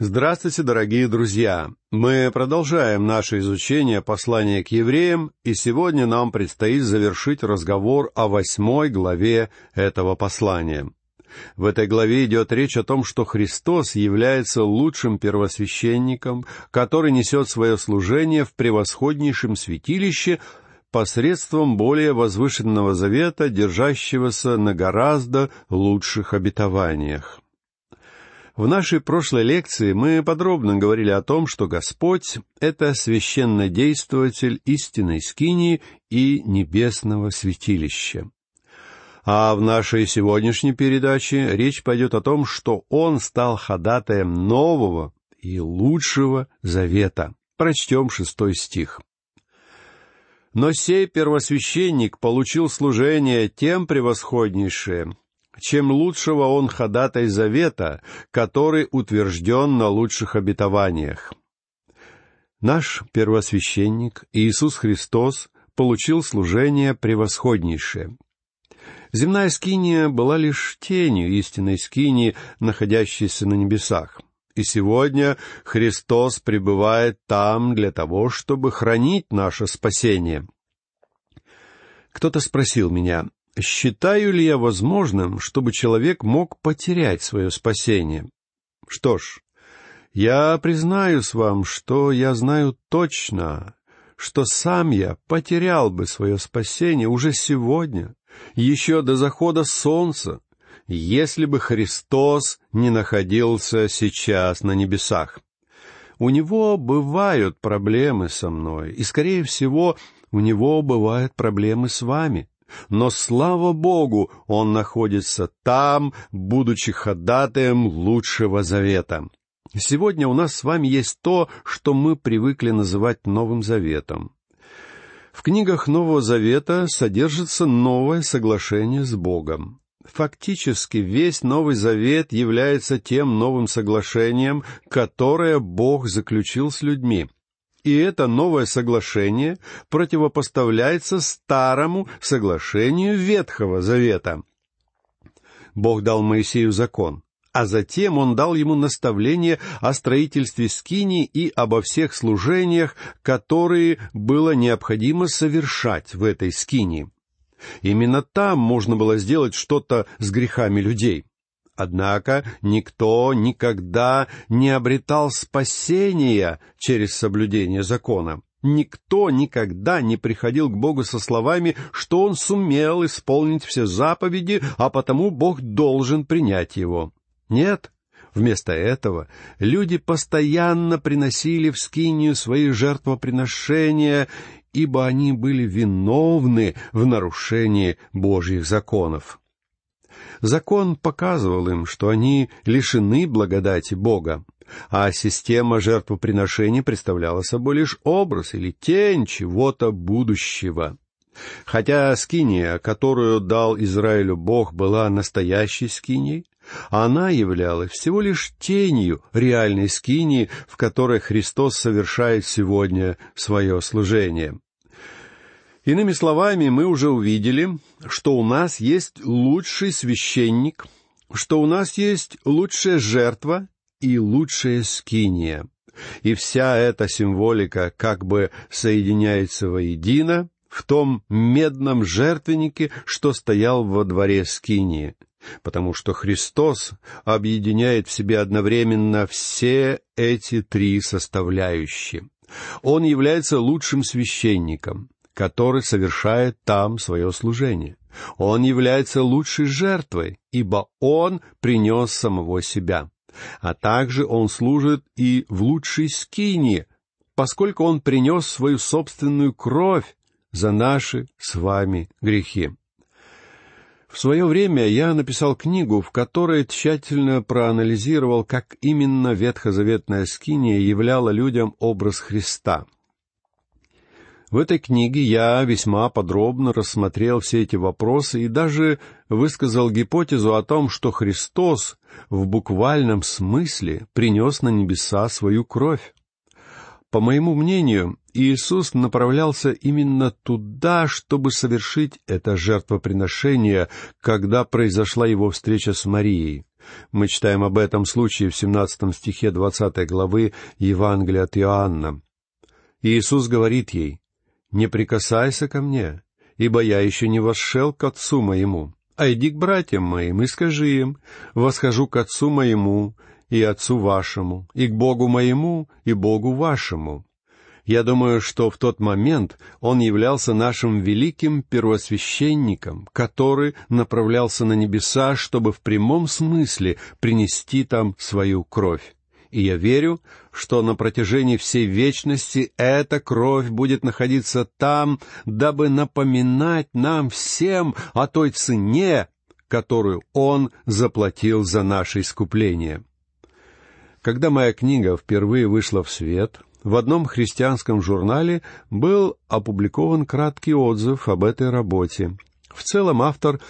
Здравствуйте, дорогие друзья! Мы продолжаем наше изучение послания к евреям, и сегодня нам предстоит завершить разговор о восьмой главе этого послания. В этой главе идет речь о том, что Христос является лучшим первосвященником, который несет свое служение в превосходнейшем святилище посредством более возвышенного завета, держащегося на гораздо лучших обетованиях. В нашей прошлой лекции мы подробно говорили о том, что Господь — это священнодействователь истинной скинии и небесного святилища. А в нашей сегодняшней передаче речь пойдет о том, что Он стал ходатаем нового и лучшего завета. Прочтем шестой стих. Но сей первосвященник получил служение тем превосходнейшее, чем лучшего он ходатай завета, который утвержден на лучших обетованиях. Наш первосвященник Иисус Христос получил служение превосходнейшее. Земная скиния была лишь тенью истинной скинии, находящейся на небесах. И сегодня Христос пребывает там для того, чтобы хранить наше спасение. Кто-то спросил меня, Считаю ли я возможным, чтобы человек мог потерять свое спасение? Что ж, я признаюсь вам, что я знаю точно, что сам я потерял бы свое спасение уже сегодня, еще до захода солнца, если бы Христос не находился сейчас на небесах. У него бывают проблемы со мной, и, скорее всего, у него бывают проблемы с вами. Но, слава Богу, он находится там, будучи ходатаем лучшего завета. Сегодня у нас с вами есть то, что мы привыкли называть Новым Заветом. В книгах Нового Завета содержится новое соглашение с Богом. Фактически весь Новый Завет является тем новым соглашением, которое Бог заключил с людьми и это новое соглашение противопоставляется старому соглашению Ветхого Завета. Бог дал Моисею закон, а затем он дал ему наставление о строительстве скини и обо всех служениях, которые было необходимо совершать в этой скинии. Именно там можно было сделать что-то с грехами людей. Однако никто никогда не обретал спасения через соблюдение закона. Никто никогда не приходил к Богу со словами, что он сумел исполнить все заповеди, а потому Бог должен принять его. Нет, Вместо этого люди постоянно приносили в скинию свои жертвоприношения, ибо они были виновны в нарушении Божьих законов. Закон показывал им, что они лишены благодати Бога, а система жертвоприношений представляла собой лишь образ или тень чего-то будущего. Хотя скиния, которую дал Израилю Бог, была настоящей скинией, она являлась всего лишь тенью реальной скинии, в которой Христос совершает сегодня свое служение. Иными словами, мы уже увидели, что у нас есть лучший священник, что у нас есть лучшая жертва и лучшая скиния. И вся эта символика как бы соединяется воедино в том медном жертвеннике, что стоял во дворе скинии, потому что Христос объединяет в себе одновременно все эти три составляющие. Он является лучшим священником, который совершает там свое служение. Он является лучшей жертвой, ибо Он принес самого себя. А также Он служит и в лучшей скине, поскольку Он принес свою собственную кровь за наши с вами грехи. В свое время я написал книгу, в которой тщательно проанализировал, как именно ветхозаветная скиния являла людям образ Христа — в этой книге я весьма подробно рассмотрел все эти вопросы и даже высказал гипотезу о том, что Христос в буквальном смысле принес на небеса свою кровь. По моему мнению, Иисус направлялся именно туда, чтобы совершить это жертвоприношение, когда произошла его встреча с Марией. Мы читаем об этом случае в 17 стихе 20 главы Евангелия от Иоанна. Иисус говорит ей, «Не прикасайся ко мне, ибо я еще не вошел к Отцу моему, а иди к братьям моим и скажи им, восхожу к Отцу моему и Отцу вашему, и к Богу моему и Богу вашему». Я думаю, что в тот момент он являлся нашим великим первосвященником, который направлялся на небеса, чтобы в прямом смысле принести там свою кровь. И я верю, что на протяжении всей вечности эта кровь будет находиться там, дабы напоминать нам всем о той цене, которую Он заплатил за наше искупление. Когда моя книга впервые вышла в свет, в одном христианском журнале был опубликован краткий отзыв об этой работе. В целом автор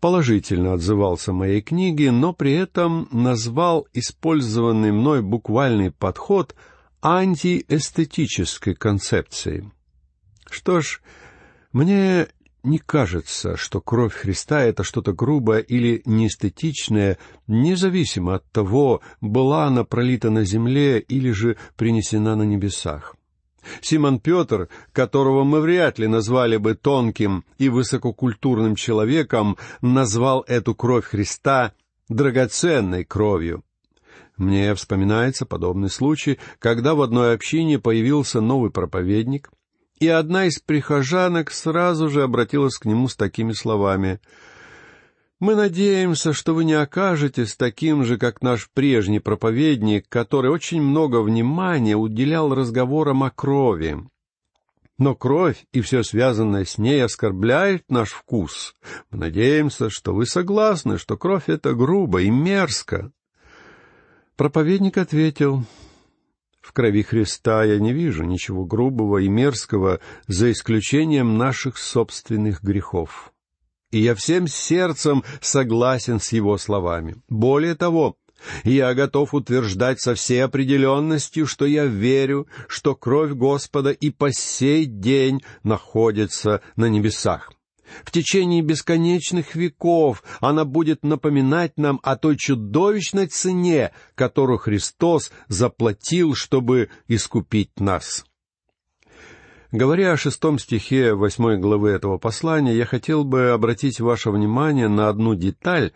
положительно отзывался о моей книге, но при этом назвал использованный мной буквальный подход антиэстетической концепцией. Что ж, мне не кажется, что кровь Христа — это что-то грубое или неэстетичное, независимо от того, была она пролита на земле или же принесена на небесах. Симон Петр, которого мы вряд ли назвали бы тонким и высококультурным человеком, назвал эту кровь Христа драгоценной кровью. Мне вспоминается подобный случай, когда в одной общине появился новый проповедник, и одна из прихожанок сразу же обратилась к нему с такими словами. «Мы надеемся, что вы не окажетесь таким же, как наш прежний проповедник, который очень много внимания уделял разговорам о крови. Но кровь и все связанное с ней оскорбляет наш вкус. Мы надеемся, что вы согласны, что кровь — это грубо и мерзко». Проповедник ответил, в крови Христа я не вижу ничего грубого и мерзкого, за исключением наших собственных грехов. И я всем сердцем согласен с его словами. Более того, я готов утверждать со всей определенностью, что я верю, что кровь Господа и по сей день находится на небесах. В течение бесконечных веков она будет напоминать нам о той чудовищной цене, которую Христос заплатил, чтобы искупить нас. Говоря о шестом стихе восьмой главы этого послания, я хотел бы обратить ваше внимание на одну деталь,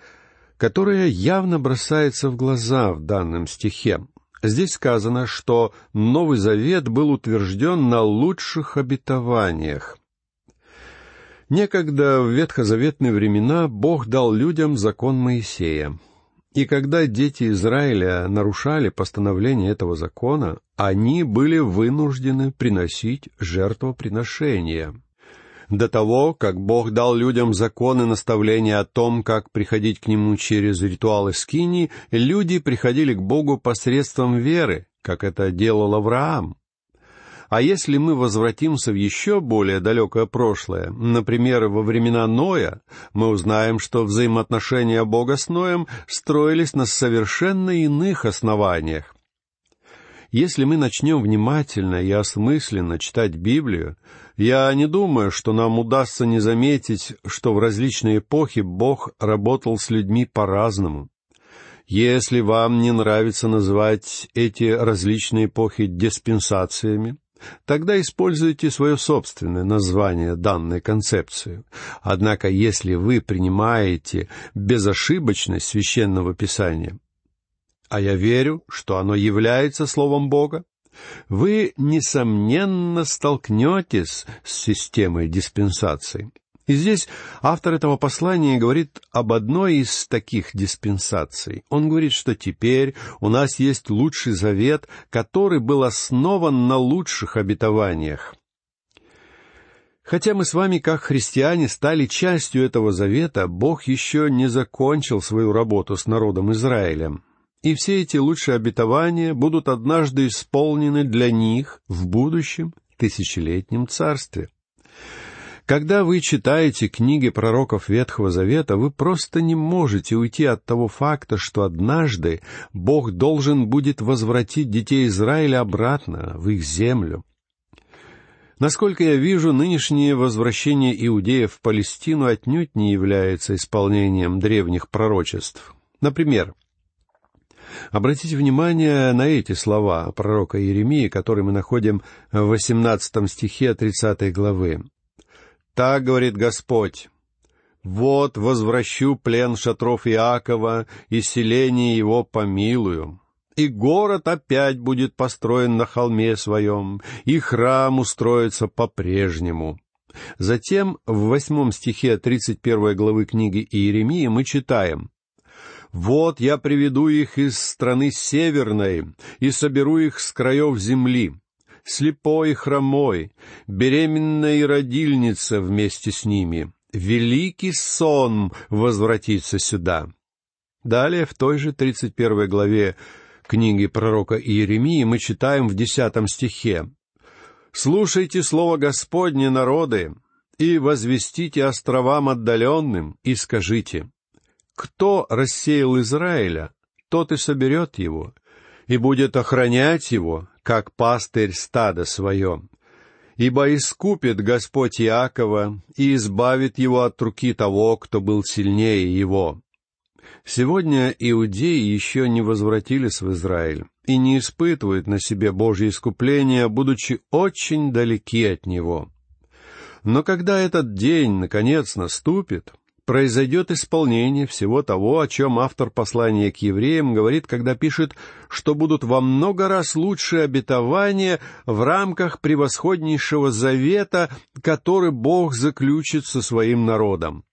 которая явно бросается в глаза в данном стихе. Здесь сказано, что Новый Завет был утвержден на лучших обетованиях. Некогда в ветхозаветные времена Бог дал людям закон Моисея. И когда дети Израиля нарушали постановление этого закона, они были вынуждены приносить жертвоприношения. До того, как Бог дал людям законы и наставления о том, как приходить к Нему через ритуалы скини, люди приходили к Богу посредством веры, как это делал Авраам. А если мы возвратимся в еще более далекое прошлое, например, во времена Ноя, мы узнаем, что взаимоотношения Бога с Ноем строились на совершенно иных основаниях. Если мы начнем внимательно и осмысленно читать Библию, я не думаю, что нам удастся не заметить, что в различные эпохи Бог работал с людьми по-разному. Если вам не нравится называть эти различные эпохи диспенсациями, тогда используйте свое собственное название данной концепции. Однако, если вы принимаете безошибочность священного писания, а я верю, что оно является Словом Бога, вы, несомненно, столкнетесь с системой диспенсации. И здесь автор этого послания говорит об одной из таких диспенсаций. Он говорит, что теперь у нас есть лучший завет, который был основан на лучших обетованиях. Хотя мы с вами, как христиане, стали частью этого завета, Бог еще не закончил свою работу с народом Израиля. И все эти лучшие обетования будут однажды исполнены для них в будущем тысячелетнем царстве. Когда вы читаете книги пророков Ветхого Завета, вы просто не можете уйти от того факта, что однажды Бог должен будет возвратить детей Израиля обратно в их землю. Насколько я вижу, нынешнее возвращение иудеев в Палестину отнюдь не является исполнением древних пророчеств. Например, Обратите внимание на эти слова пророка Иеремии, которые мы находим в 18 стихе 30 главы. «Так говорит Господь, вот возвращу плен шатров Иакова, и селение его помилую. И город опять будет построен на холме своем, и храм устроится по-прежнему. Затем в восьмом стихе тридцать первой главы книги Иеремии мы читаем «Вот я приведу их из страны северной и соберу их с краев земли, слепой и хромой, беременная и родильница вместе с ними, великий сон возвратится сюда». Далее, в той же тридцать первой главе книги пророка Иеремии мы читаем в десятом стихе «Слушайте слово Господне, народы, и возвестите островам отдаленным, и скажите, кто рассеял Израиля, тот и соберет его, и будет охранять его, как пастырь стада свое. Ибо искупит Господь Иакова и избавит его от руки того, кто был сильнее его. Сегодня иудеи еще не возвратились в Израиль и не испытывают на себе Божье искупление, будучи очень далеки от Него. Но когда этот день, наконец, наступит, произойдет исполнение всего того, о чем автор послания к евреям говорит, когда пишет, что будут во много раз лучшие обетования в рамках превосходнейшего завета, который Бог заключит со своим народом.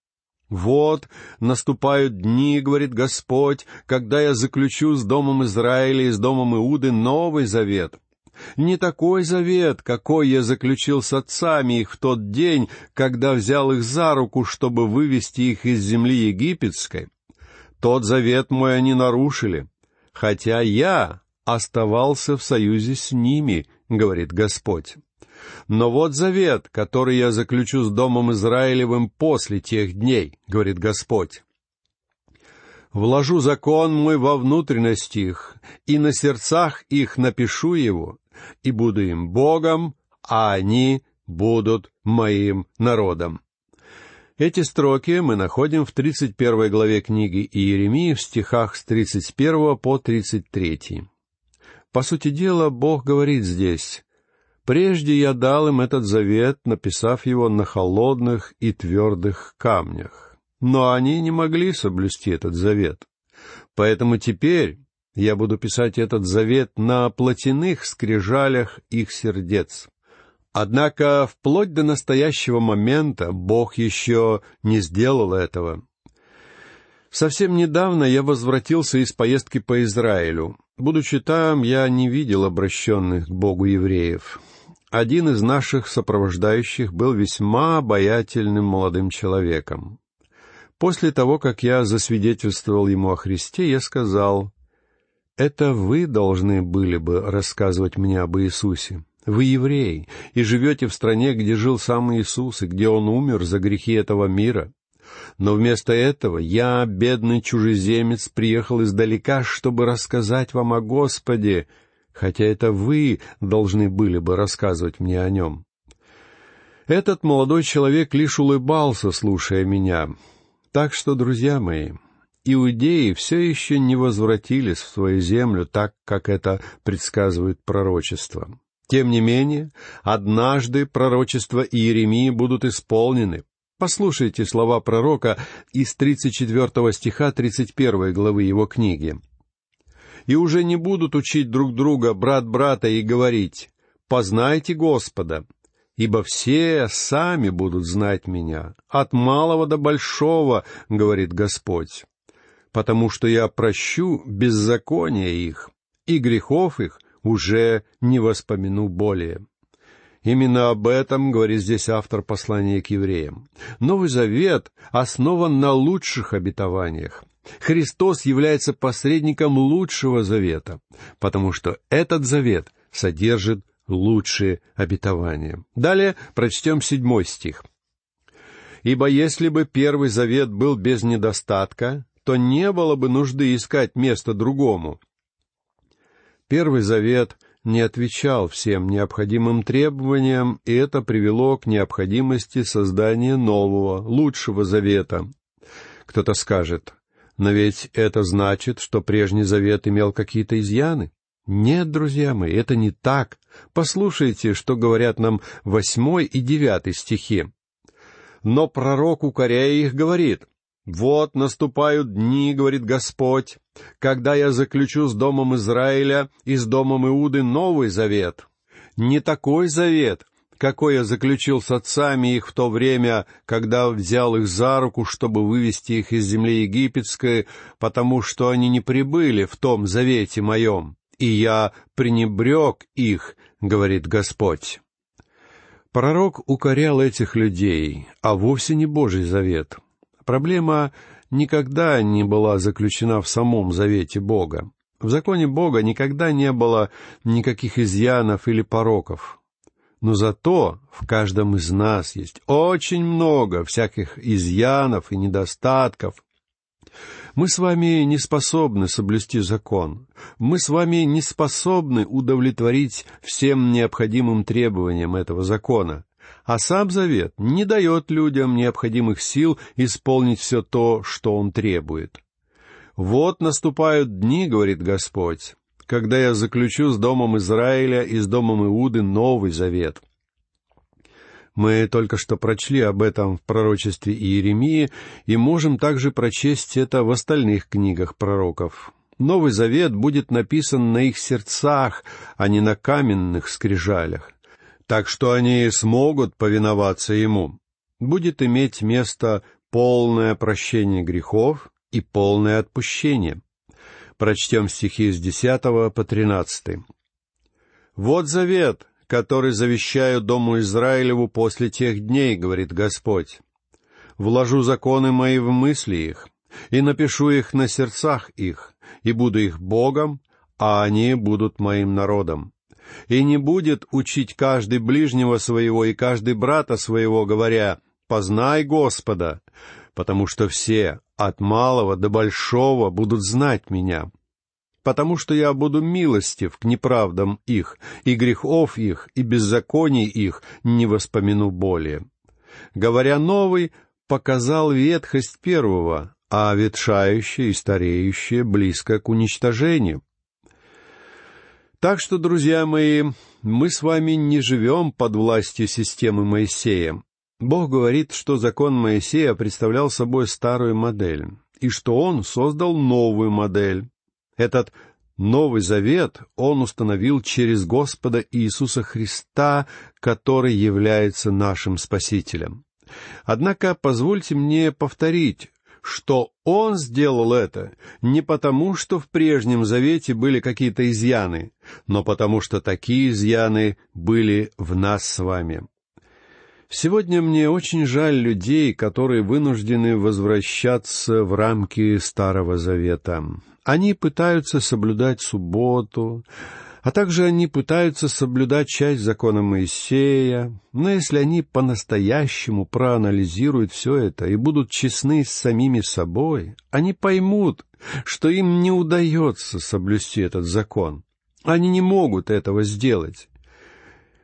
«Вот наступают дни, — говорит Господь, — когда я заключу с Домом Израиля и с Домом Иуды новый завет. Не такой завет, какой я заключил с отцами их в тот день, когда взял их за руку, чтобы вывести их из земли египетской. Тот завет мой они нарушили, хотя я оставался в союзе с ними, — говорит Господь. Но вот завет, который я заключу с Домом Израилевым после тех дней, говорит Господь. Вложу закон мой во внутренность их, и на сердцах их напишу его, и буду им Богом, а они будут моим народом. Эти строки мы находим в 31 главе книги Иеремии в стихах с 31 по 33. По сути дела, Бог говорит здесь, Прежде я дал им этот завет, написав его на холодных и твердых камнях. Но они не могли соблюсти этот завет. Поэтому теперь я буду писать этот завет на плотяных скрижалях их сердец. Однако вплоть до настоящего момента Бог еще не сделал этого. Совсем недавно я возвратился из поездки по Израилю. Будучи там, я не видел обращенных к Богу евреев. Один из наших сопровождающих был весьма обаятельным молодым человеком. После того, как я засвидетельствовал ему о Христе, я сказал, «Это вы должны были бы рассказывать мне об Иисусе. Вы евреи и живете в стране, где жил сам Иисус и где Он умер за грехи этого мира. Но вместо этого я, бедный чужеземец, приехал издалека, чтобы рассказать вам о Господе, хотя это вы должны были бы рассказывать мне о нем. Этот молодой человек лишь улыбался, слушая меня. Так что, друзья мои, иудеи все еще не возвратились в свою землю так, как это предсказывает пророчество. Тем не менее, однажды пророчества Иеремии будут исполнены. Послушайте слова пророка из 34 стиха 31 главы его книги и уже не будут учить друг друга брат брата и говорить «Познайте Господа», ибо все сами будут знать меня, от малого до большого, говорит Господь, потому что я прощу беззаконие их, и грехов их уже не воспомяну более. Именно об этом говорит здесь автор послания к евреям. Новый Завет основан на лучших обетованиях. Христос является посредником лучшего завета, потому что этот завет содержит лучшие обетования. Далее прочтем седьмой стих. «Ибо если бы первый завет был без недостатка, то не было бы нужды искать место другому». Первый завет не отвечал всем необходимым требованиям, и это привело к необходимости создания нового, лучшего завета. Кто-то скажет, Но ведь это значит, что прежний завет имел какие-то изъяны. Нет, друзья мои, это не так. Послушайте, что говорят нам восьмой и девятый стихи. Но пророк, укоряя их, говорит, «Вот наступают дни, — говорит Господь, — когда я заключу с домом Израиля и с домом Иуды новый завет. Не такой завет, какой я заключил с отцами их в то время, когда взял их за руку, чтобы вывести их из земли египетской, потому что они не прибыли в том завете моем, и я пренебрег их, — говорит Господь. Пророк укорял этих людей, а вовсе не Божий завет — Проблема никогда не была заключена в самом завете Бога. В законе Бога никогда не было никаких изъянов или пороков. Но зато в каждом из нас есть очень много всяких изъянов и недостатков. Мы с вами не способны соблюсти закон. Мы с вами не способны удовлетворить всем необходимым требованиям этого закона а сам завет не дает людям необходимых сил исполнить все то, что он требует. «Вот наступают дни, — говорит Господь, — когда я заключу с домом Израиля и с домом Иуды новый завет». Мы только что прочли об этом в пророчестве Иеремии и можем также прочесть это в остальных книгах пророков. Новый завет будет написан на их сердцах, а не на каменных скрижалях так что они смогут повиноваться Ему. Будет иметь место полное прощение грехов и полное отпущение. Прочтем стихи с 10 по 13. «Вот завет, который завещаю Дому Израилеву после тех дней, — говорит Господь. Вложу законы мои в мысли их, и напишу их на сердцах их, и буду их Богом, а они будут моим народом и не будет учить каждый ближнего своего и каждый брата своего, говоря, «Познай Господа», потому что все, от малого до большого, будут знать меня, потому что я буду милостив к неправдам их, и грехов их, и беззаконий их не воспомяну более. Говоря новый, показал ветхость первого, а ветшающее и стареющее близко к уничтожению. Так что, друзья мои, мы с вами не живем под властью системы Моисея. Бог говорит, что закон Моисея представлял собой старую модель, и что Он создал новую модель. Этот Новый Завет Он установил через Господа Иисуса Христа, который является нашим Спасителем. Однако позвольте мне повторить, что он сделал это не потому, что в прежнем завете были какие-то изъяны, но потому что такие изъяны были в нас с вами. Сегодня мне очень жаль людей, которые вынуждены возвращаться в рамки Старого Завета. Они пытаются соблюдать субботу, а также они пытаются соблюдать часть закона Моисея, но если они по-настоящему проанализируют все это и будут честны с самими собой, они поймут, что им не удается соблюсти этот закон. Они не могут этого сделать.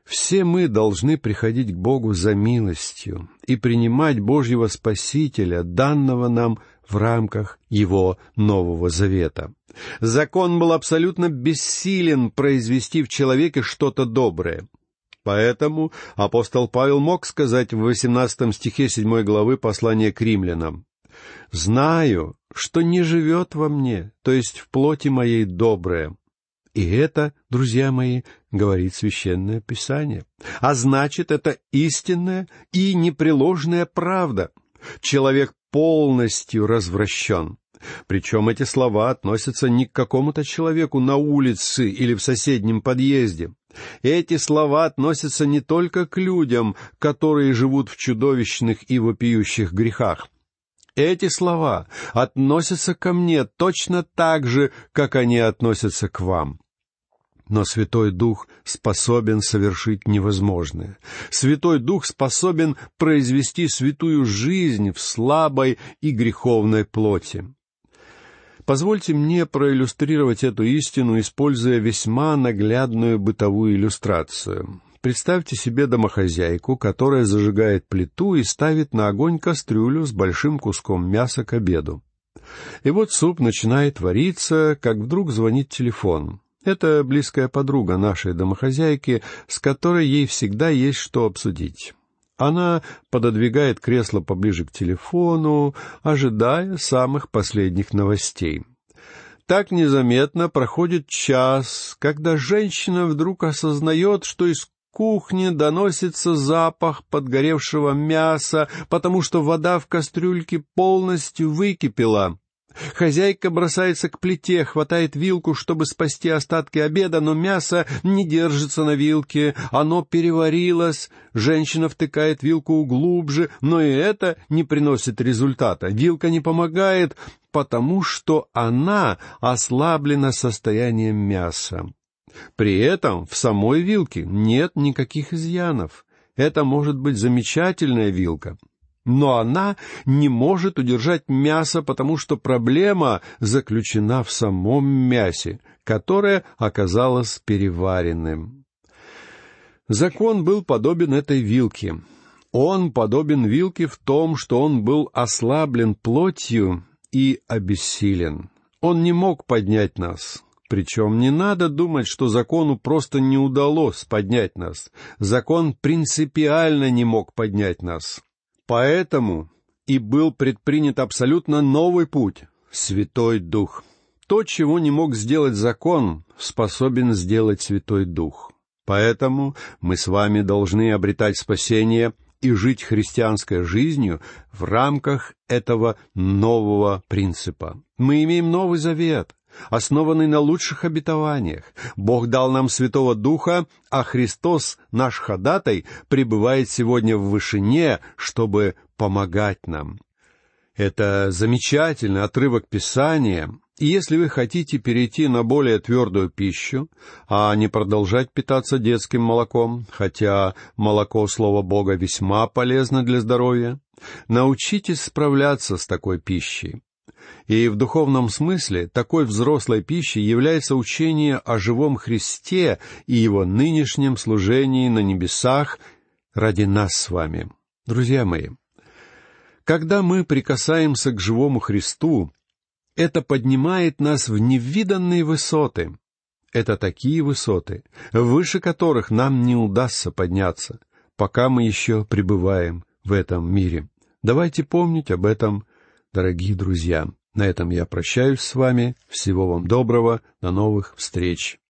Все мы должны приходить к Богу за милостью и принимать Божьего Спасителя, данного нам в рамках Его Нового Завета. Закон был абсолютно бессилен произвести в человеке что-то доброе. Поэтому апостол Павел мог сказать в 18 стихе 7 главы послания к римлянам, «Знаю, что не живет во мне, то есть в плоти моей доброе». И это, друзья мои, говорит Священное Писание. А значит, это истинная и непреложная правда. Человек полностью развращен. Причем эти слова относятся не к какому-то человеку на улице или в соседнем подъезде. Эти слова относятся не только к людям, которые живут в чудовищных и вопиющих грехах. Эти слова относятся ко мне точно так же, как они относятся к вам. Но Святой Дух способен совершить невозможное. Святой Дух способен произвести святую жизнь в слабой и греховной плоти. Позвольте мне проиллюстрировать эту истину, используя весьма наглядную бытовую иллюстрацию. Представьте себе домохозяйку, которая зажигает плиту и ставит на огонь кастрюлю с большим куском мяса к обеду. И вот суп начинает вариться, как вдруг звонит телефон. Это близкая подруга нашей домохозяйки, с которой ей всегда есть что обсудить. Она пододвигает кресло поближе к телефону, ожидая самых последних новостей. Так незаметно проходит час, когда женщина вдруг осознает, что из кухни доносится запах подгоревшего мяса, потому что вода в кастрюльке полностью выкипела. Хозяйка бросается к плите, хватает вилку, чтобы спасти остатки обеда, но мясо не держится на вилке, оно переварилось. Женщина втыкает вилку глубже, но и это не приносит результата. Вилка не помогает, потому что она ослаблена состоянием мяса. При этом в самой вилке нет никаких изъянов. Это может быть замечательная вилка, но она не может удержать мясо, потому что проблема заключена в самом мясе, которое оказалось переваренным. Закон был подобен этой вилке. Он подобен вилке в том, что он был ослаблен плотью и обессилен. Он не мог поднять нас. Причем не надо думать, что закону просто не удалось поднять нас. Закон принципиально не мог поднять нас. Поэтому и был предпринят абсолютно новый путь — Святой Дух. То, чего не мог сделать закон, способен сделать Святой Дух. Поэтому мы с вами должны обретать спасение и жить христианской жизнью в рамках этого нового принципа. Мы имеем Новый Завет, основанный на лучших обетованиях. Бог дал нам Святого Духа, а Христос, наш ходатай, пребывает сегодня в вышине, чтобы помогать нам. Это замечательный отрывок Писания, и если вы хотите перейти на более твердую пищу, а не продолжать питаться детским молоком, хотя молоко Слова Бога весьма полезно для здоровья, научитесь справляться с такой пищей. И в духовном смысле такой взрослой пищей является учение о живом Христе и его нынешнем служении на небесах ради нас с вами. Друзья мои, когда мы прикасаемся к живому Христу, это поднимает нас в невиданные высоты. Это такие высоты, выше которых нам не удастся подняться, пока мы еще пребываем в этом мире. Давайте помнить об этом дорогие друзья. На этом я прощаюсь с вами. Всего вам доброго. До новых встреч.